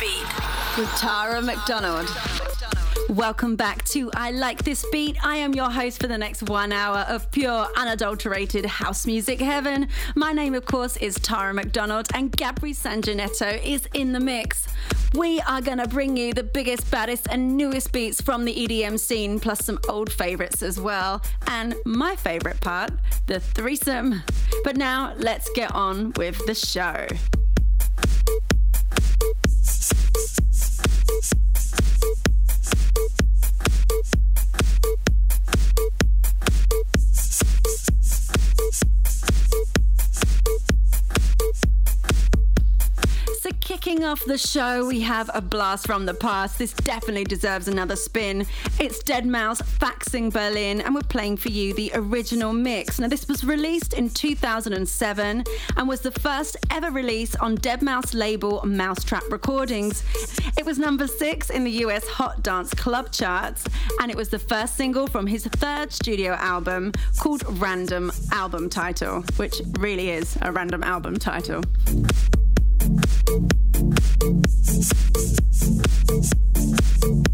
Beat. With Tara McDonald. Welcome back to I Like This Beat. I am your host for the next one hour of pure, unadulterated house music heaven. My name, of course, is Tara McDonald, and Gabri Sanjanetto is in the mix. We are going to bring you the biggest, baddest, and newest beats from the EDM scene, plus some old favorites as well. And my favorite part, the threesome. But now, let's get on with the show. Kicking off the show, we have a blast from the past. This definitely deserves another spin. It's Deadmau5 Faxing Berlin, and we're playing for you the original mix. Now, this was released in 2007 and was the first ever release on Deadmau5 label Mousetrap Recordings. It was number six in the US Hot Dance Club charts, and it was the first single from his third studio album called Random Album Title, which really is a random album title. Thank you.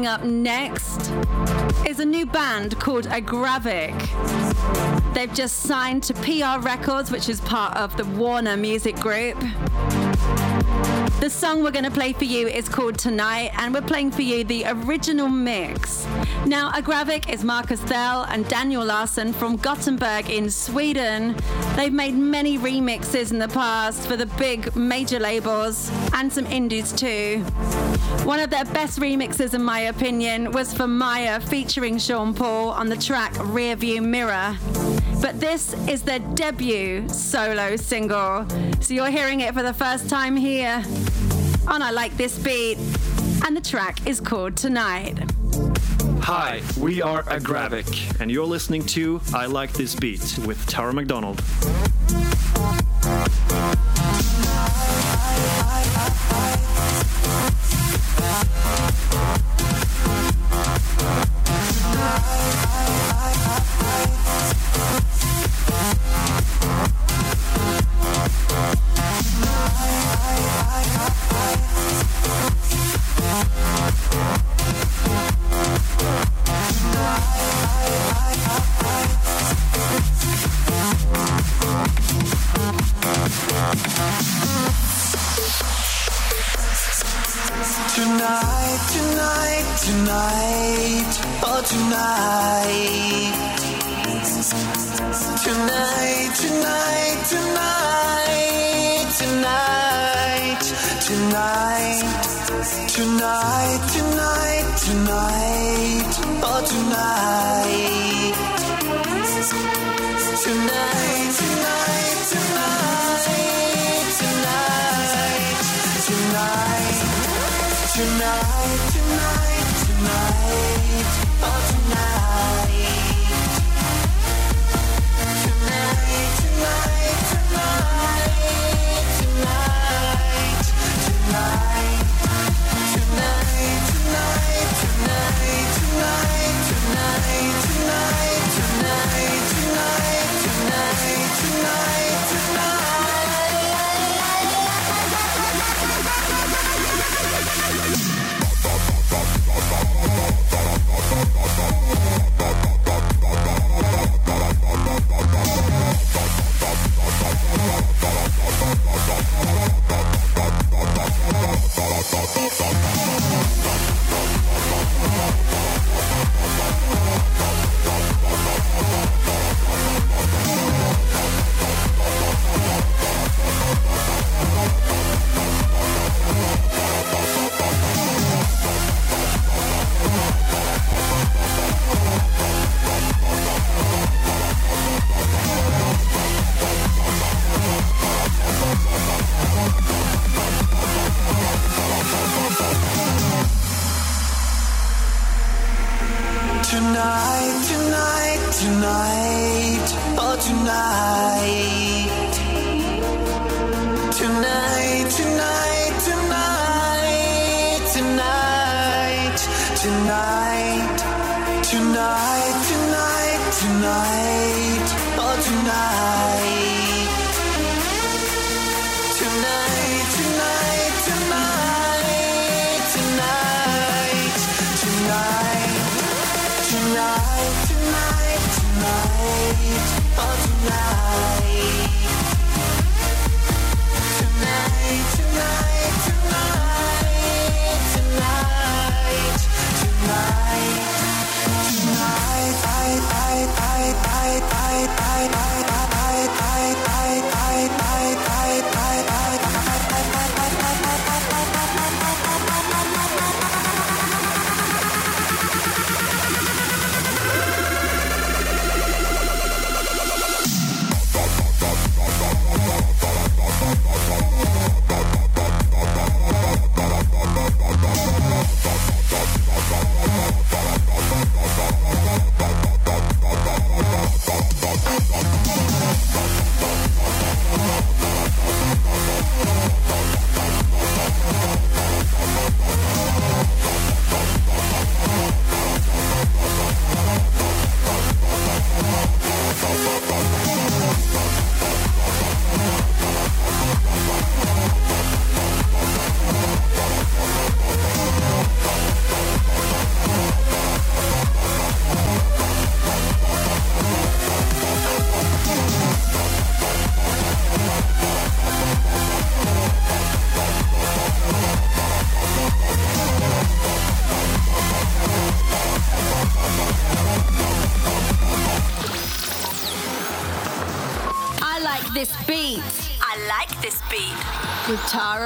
Coming up next is a new band called Agravic. They've just signed to PR Records, which is part of the Warner Music Group. The song we're going to play for you is called Tonight, and we're playing for you the original mix. Now, Agravic is Marcus Thel and Daniel Larsson from Gothenburg in Sweden. They've made many remixes in the past for the big major labels and some indies too. One of their best remixes, in my opinion, was for Maya featuring Sean Paul on the track Rearview Mirror. But this is their debut solo single, so you're hearing it for the first time here on I Like This Beat, and the track is called Tonight. Hi, we are Agravic, and you're listening to I Like This Beat with Tara McDonald.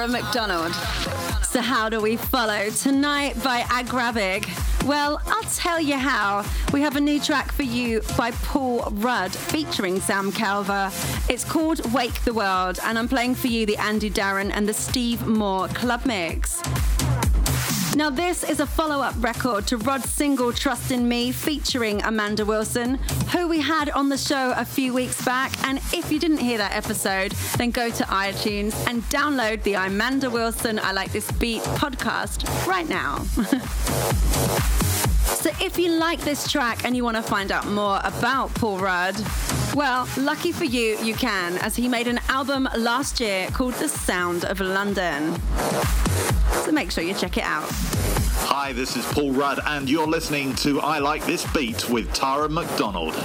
Tara McDonald. So, how do we follow? Tonight by Agravic. Well, I'll tell you how. We have a new track for you by Paul Rudd featuring Sam Calver. It's called Wake the World, and I'm playing for you the Andi Durrant and the Steve More Club Mix. Now, this is a follow up record to Rudd's single Trust in Me featuring Amanda Wilson, who we had on the show a few weeks back. And if you didn't hear that episode, then go to iTunes and download the Amanda Wilson I Like This Beat podcast right now. so, if you like this track and you want to find out more about Paul Rudd, well, lucky for you, you can, as he made an album last year called The Sound of London. So make sure you check it out. Hi, this is Paul Rudd, and you're listening to I Like This Beat with Tara McDonald.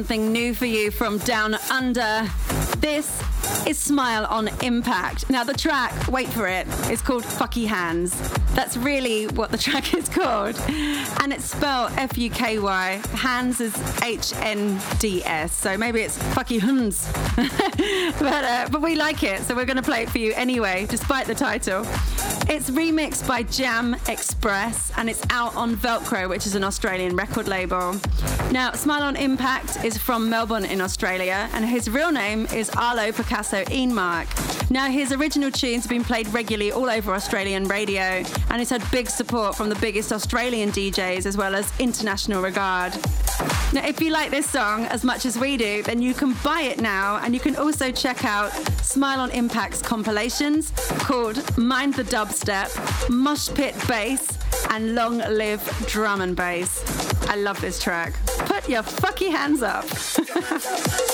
Something new for you from Down Under. This is Smile on Impact. Now, the track, wait for it, is called Fucky Hands. That's really what the track is called. And it's spelled F U K Y. Hands is H N D S. So maybe it's Fucky Huns. but, uh, but we like it, so we're going to play it for you anyway, despite the title. It's remixed by Jam Xpress and it's out on Velcro, which is an Australian record label. Now, Smile on Impact is from Melbourne in Australia and his real name is Arlo Picasso Eenmark. Now, his original tunes have been played regularly all over Australian radio and he's had big support from the biggest Australian DJs as well as international regard. Now, if you like this song as much as we do, then you can buy it now and you can also check out Smile on Impact's compilations called Mind the Dubstep, Mosh Pit Bass, and Long Live Drum and Bass. I love this track. Put your fucky hands up.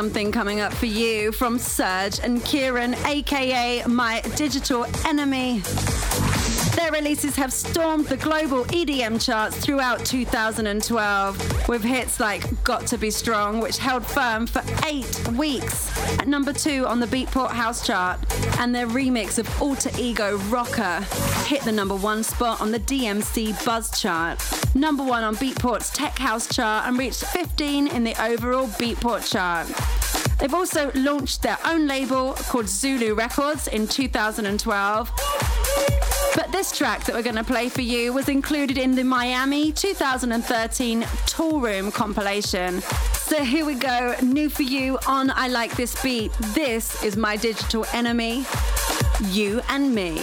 something coming up for you from Serge and Kieran, aka my digital enemy. Releases have stormed the global EDM charts throughout 2012, with hits like Got to Be Strong, which held firm for eight weeks at number two on the Beatport House chart, and their remix of Alter Ego Rocker hit the number one spot on the DMC Buzz chart, number one on Beatport's Tech House chart, and reached 15 in the overall Beatport chart. They've also launched their own label called Zulu Records in 2012. This track that we're going to play for you was included in the Miami 2013 tour Toolroom compilation. So here we go, new for you on I Like This Beat. This is my digital enemy, you and me.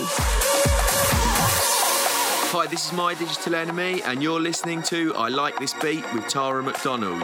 Hi, this is my digital enemy, and you're listening to I Like This Beat with Tara McDonald.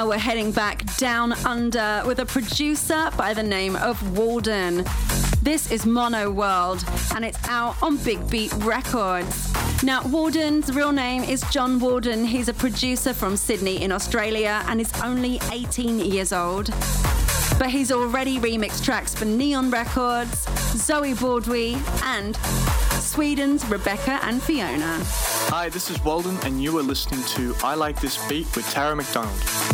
Now we're heading back down under with a producer by the name of Walden. This is Mono World and it's out on Big Beat Records. Now, Walden's real name is John Walden. He's a producer from Sydney in Australia and is only 18 years old. But he's already remixed tracks for Neon Records, Zoë Badwi, and Sweden's Rebecca and Fiona. Hi, this is Walden, and you are listening to I Like This Beat with Tara McDonald.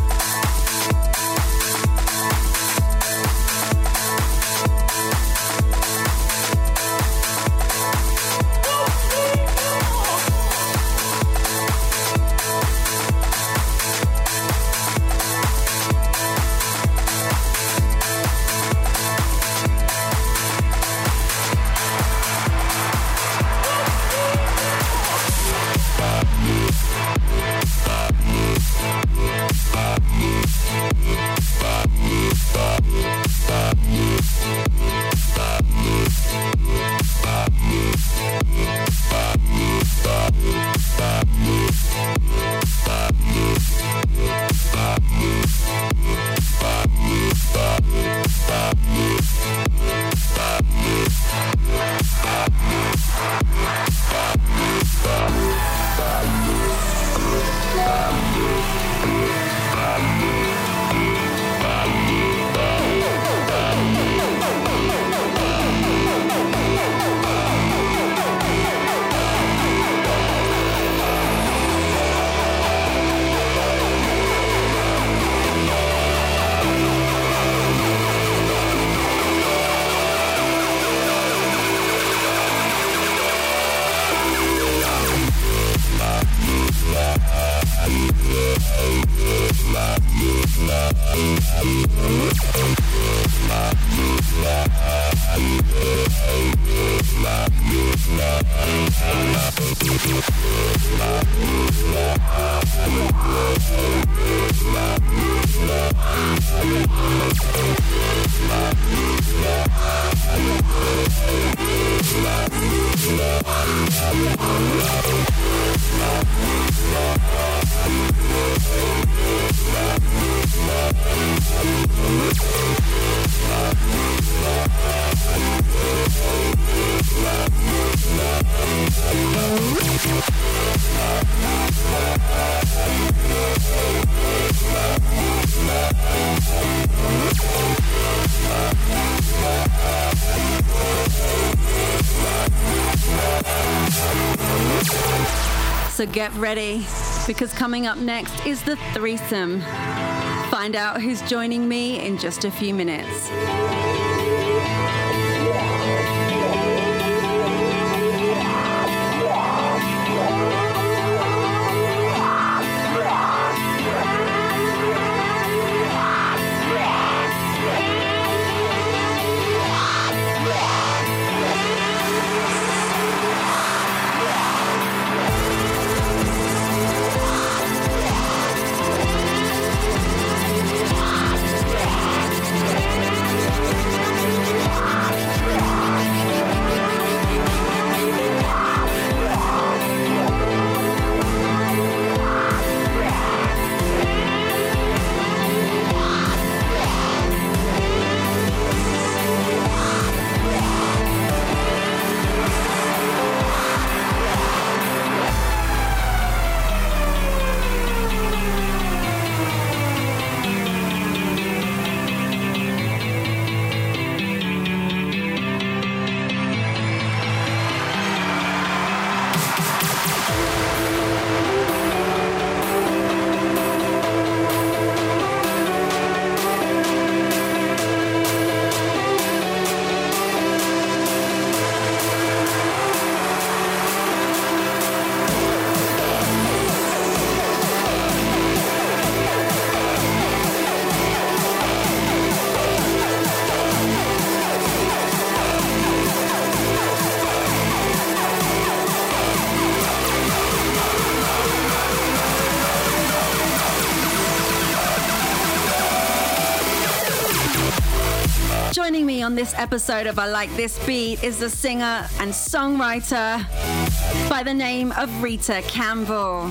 Get ready because coming up next is the threesome. Find out who's joining me in just a few minutes. This episode of I Like This Beat is the singer and songwriter by the name of Rita Campbell.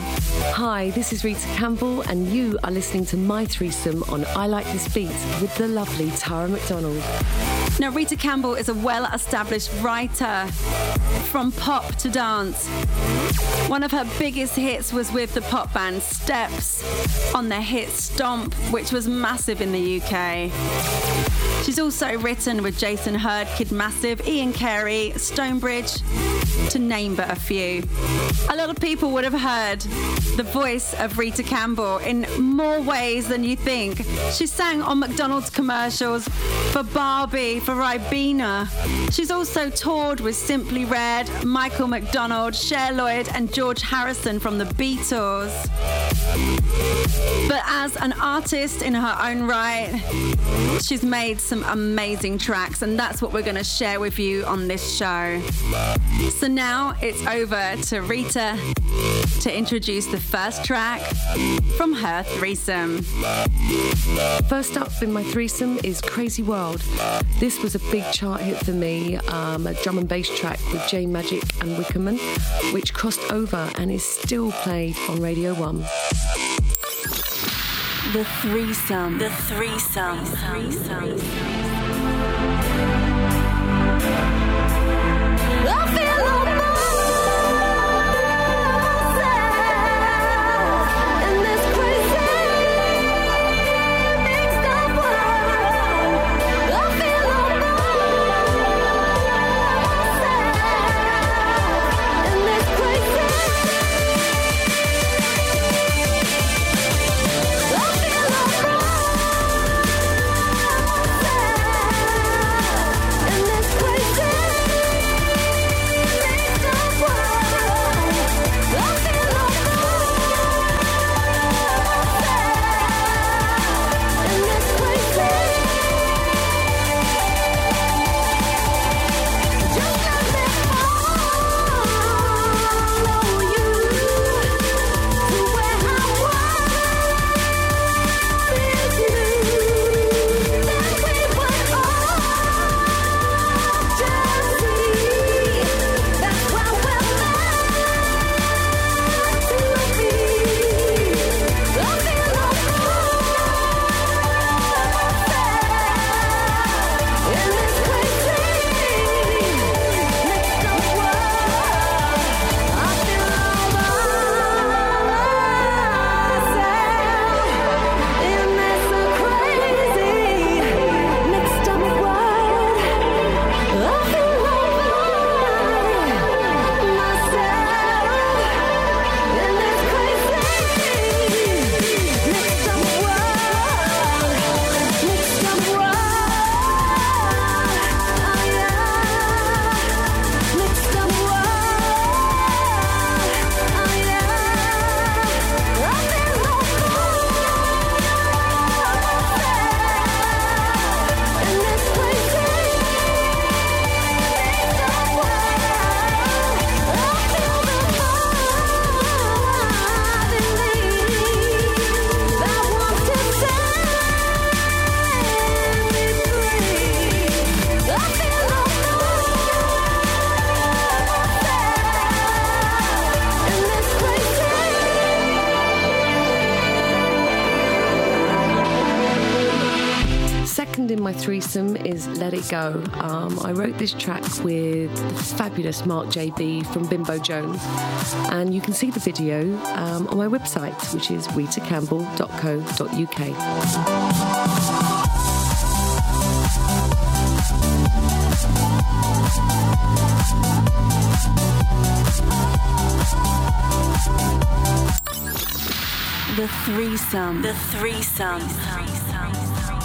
Hi, this is Rita Campbell, and you are listening to my threesome on I Like This Beat with the lovely Tara McDonald. Now, Rita Campbell is a well established writer from pop to dance. One of her biggest hits was with the pop band Steps on their hit Stomp, which was massive in the UK. She's also written with Jason Herd, Kid Massive, Ian Carey, Stonebridge, to name but a few. A lot of people would have heard the voice of Rita Campbell in more ways than you think. She sang on McDonald's commercials for Barbie, for Ribena. She's also toured with Simply Red, Michael McDonald, Cher Lloyd, and George Harrison from the Beatles. But as an artist in her own right, she's made some amazing tracks, and that's what we're going to share with you on this show. So now it's over to Rita to introduce the first track from her threesome. First up in my threesome is Crazy World. This was a big chart hit for me, um, a drum and bass track with J Majik and Wickaman, which crossed over and is still played on Radio 1. The threesome. The threesome. The threesome. go. Um, I wrote this track with the fabulous Mark JB from Bimbo Jones, and you can see the video um, on my website, which is ritacampbell.co.uk. The threesome. The threesome. The threesome.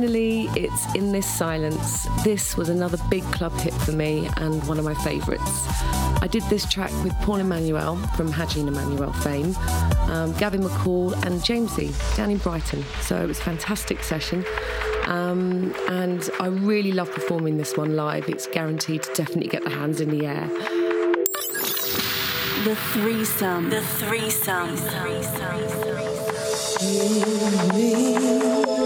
finally, it's In This Silence. This was another big club hit for me and one of my favourites. I did this track with Paul Emmanuel from Hajin Emmanuel fame, um, Gavin McCall, and Jamesy down in Brighton. So it was a fantastic session. Um, and I really love performing this one live. It's guaranteed to definitely get the hands in the air. The threesome. The threesome. The threesome. The threesome. You, me.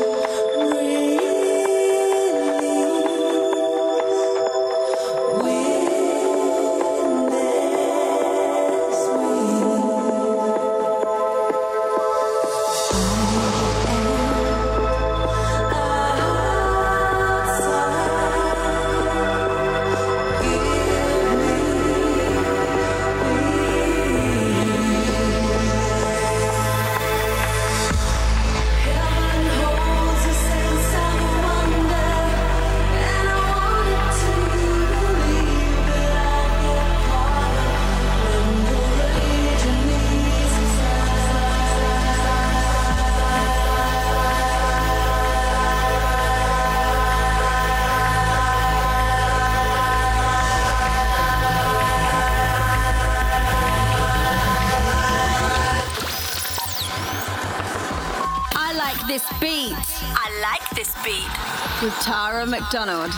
McDonald.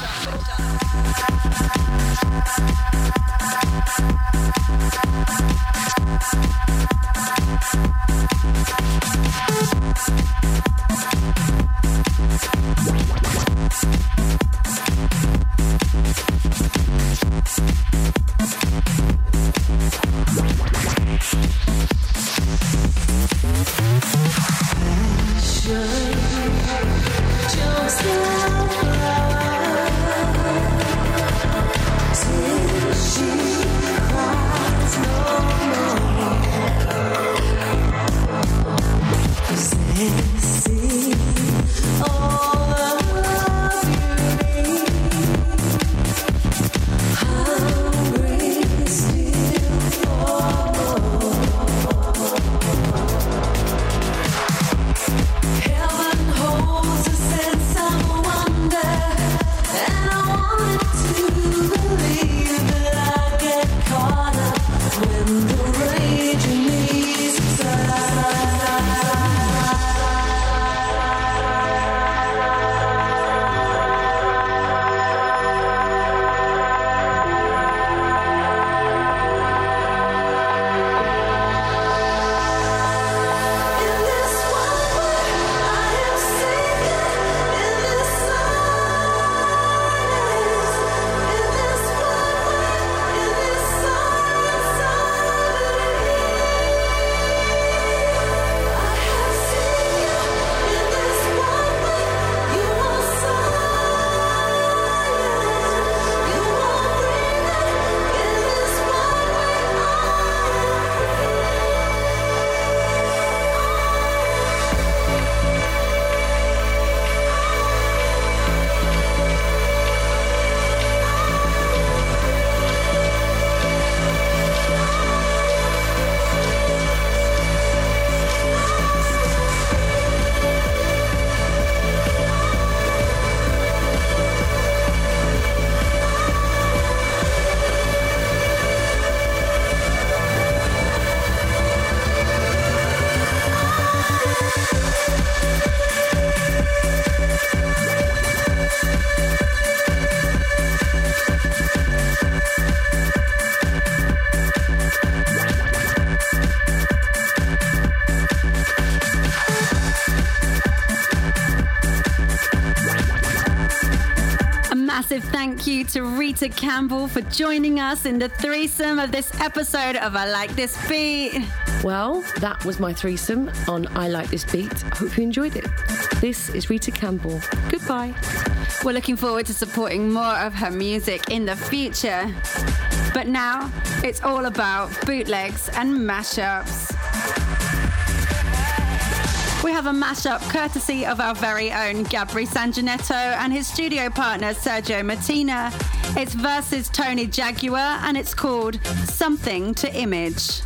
Rita Campbell for joining us in the threesome of this episode of I Like This Beat. Well, that was my threesome on I Like This Beat. I hope you enjoyed it. This is Rita Campbell. Goodbye. We're looking forward to supporting more of her music in the future. But now it's all about bootlegs and mashups. We have a mashup courtesy of our very own Gabri Sanjanetto and his studio partner Sergio Martina. It's versus Tony Jaguar and it's called Something to Image.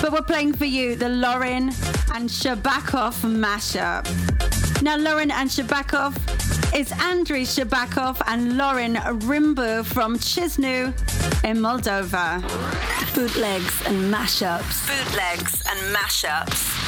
But we're playing for you the Lauren and Shabakov mashup. Now, Lauren and Shabakov is Andriy Shabakov and Lauren Rimbu from Chisinau in Moldova. Bootlegs and mashups. Bootlegs and mashups.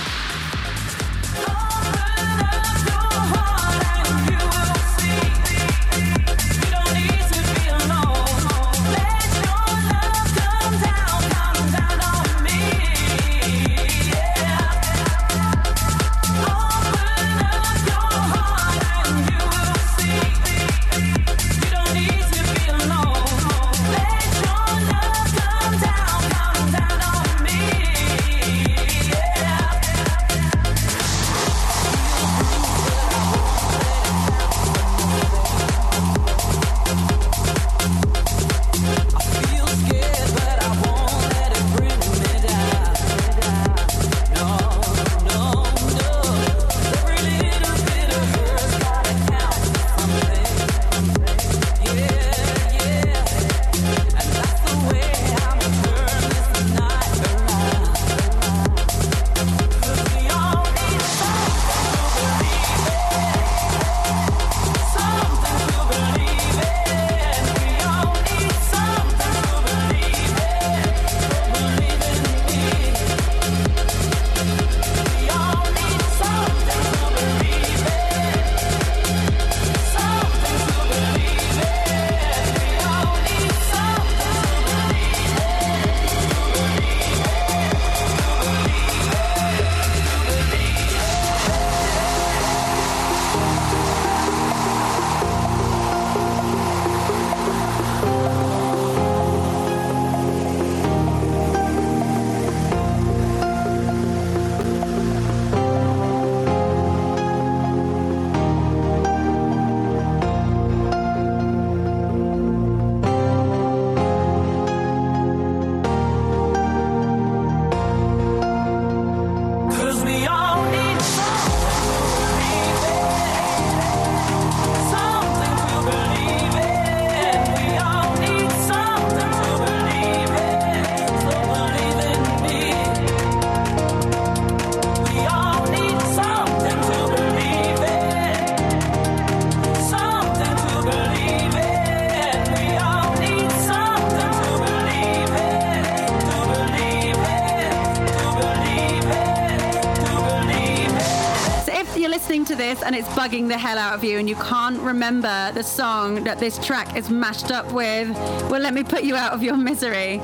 Bugging the hell out of you and you can't remember the song that this track is mashed up with, well, let me put you out of your misery.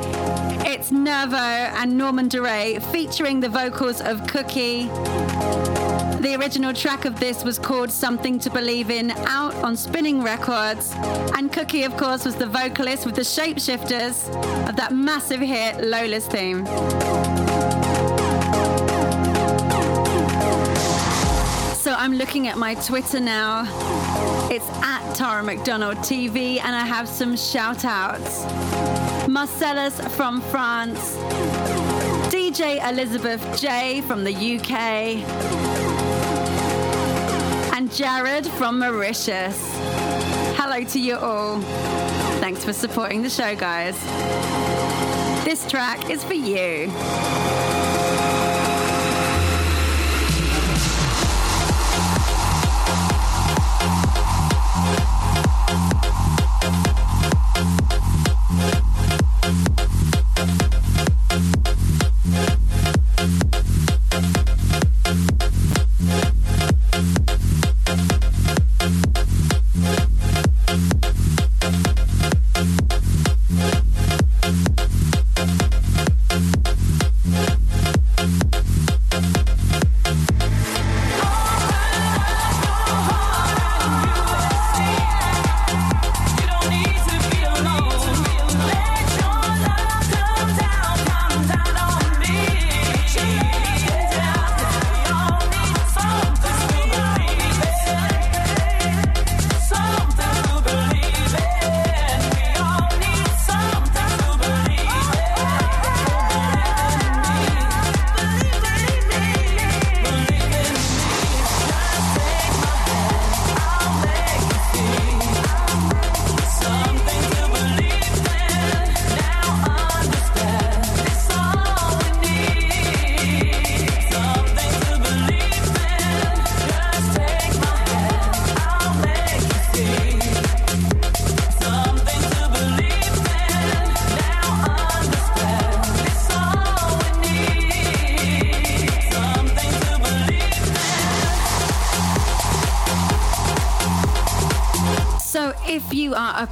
It's Nervo and Norman Doray featuring the vocals of Cookie. The original track of this was called Something to Believe in, out on Spinnin' Records. And Cookie, of course, was the vocalist with the Shapeshifters of that massive hit, Lola's Theme. I'm looking at my Twitter now. It's at Tara McDonald TV, and I have some shout outs. Marcellus from France, DJ Elizabeth J from the UK, and Jared from Mauritius. Hello to you all. Thanks for supporting the show, guys. This track is for you.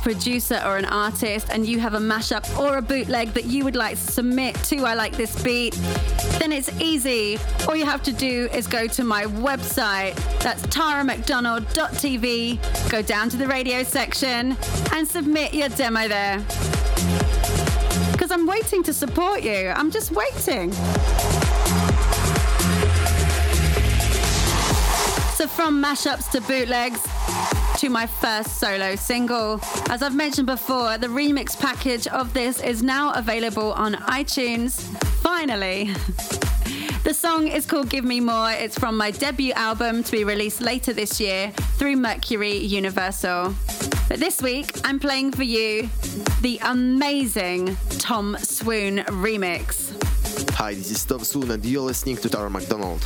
Producer or an artist and you have a mashup or a bootleg that you would like to submit to I Like This Beat, then it's easy. All you have to do is go to my website, that's taramcdonald.tv, go down to the radio section and submit your demo there. Because I'm waiting to support you, I'm just waiting. So, from mashups to bootlegs, to my first solo single. As I've mentioned before, the remix package of this is now available on iTunes. Finally. The song is called Give Me More. It's from my debut album to be released later this year through Mercury Universal. But this week, I'm playing for you the amazing Tom Swoon remix. Hi, this is Tom Swoon, and you're listening to Tara McDonald.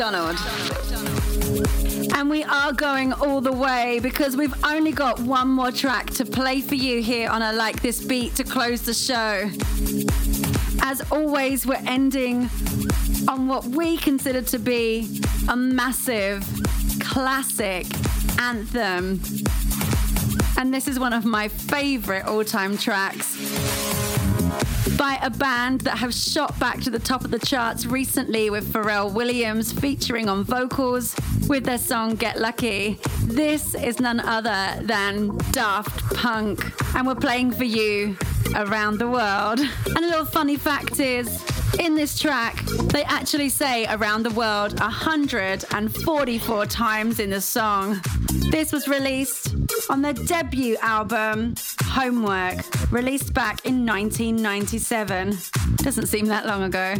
McDonald. And we are going all the way because we've only got one more track to play for you here on I Like This Beat to close the show. As always, we're ending on what we consider to be a massive classic anthem. And this is one of my favorite all time tracks by a band that have shot back to the top of the charts recently with Pharrell Williams featuring on vocals with their song Get Lucky. This is none other than Daft Punk, and we're playing for you around the world. And a little funny fact is, in this track, they actually say around the world 144 times in the song. This was released on their debut album, Homework, released back in 1997. Doesn't seem that long ago.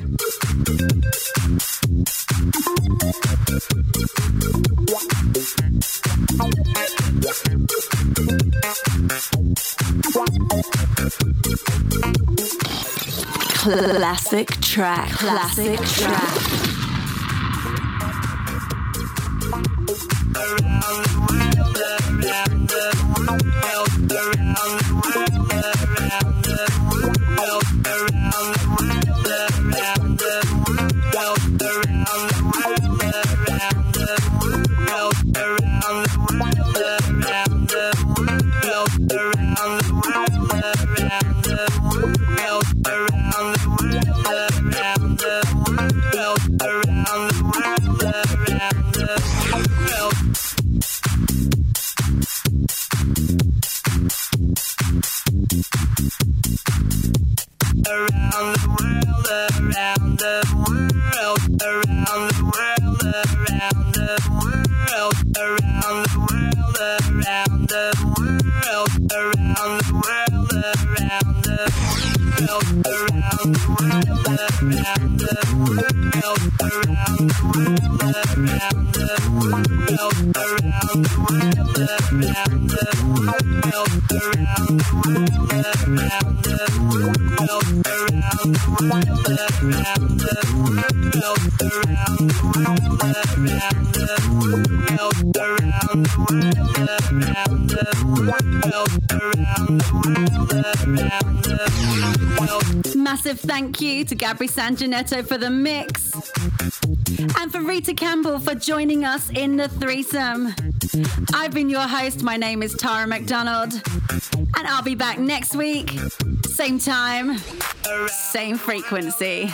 Classic track. Classic track. Thank you to Gabri Sanjanetto for the mix. And for Rita Campbell for joining us in the threesome. I've been your host. My name is Tara McDonald. And I'll be back next week. Same time, same frequency.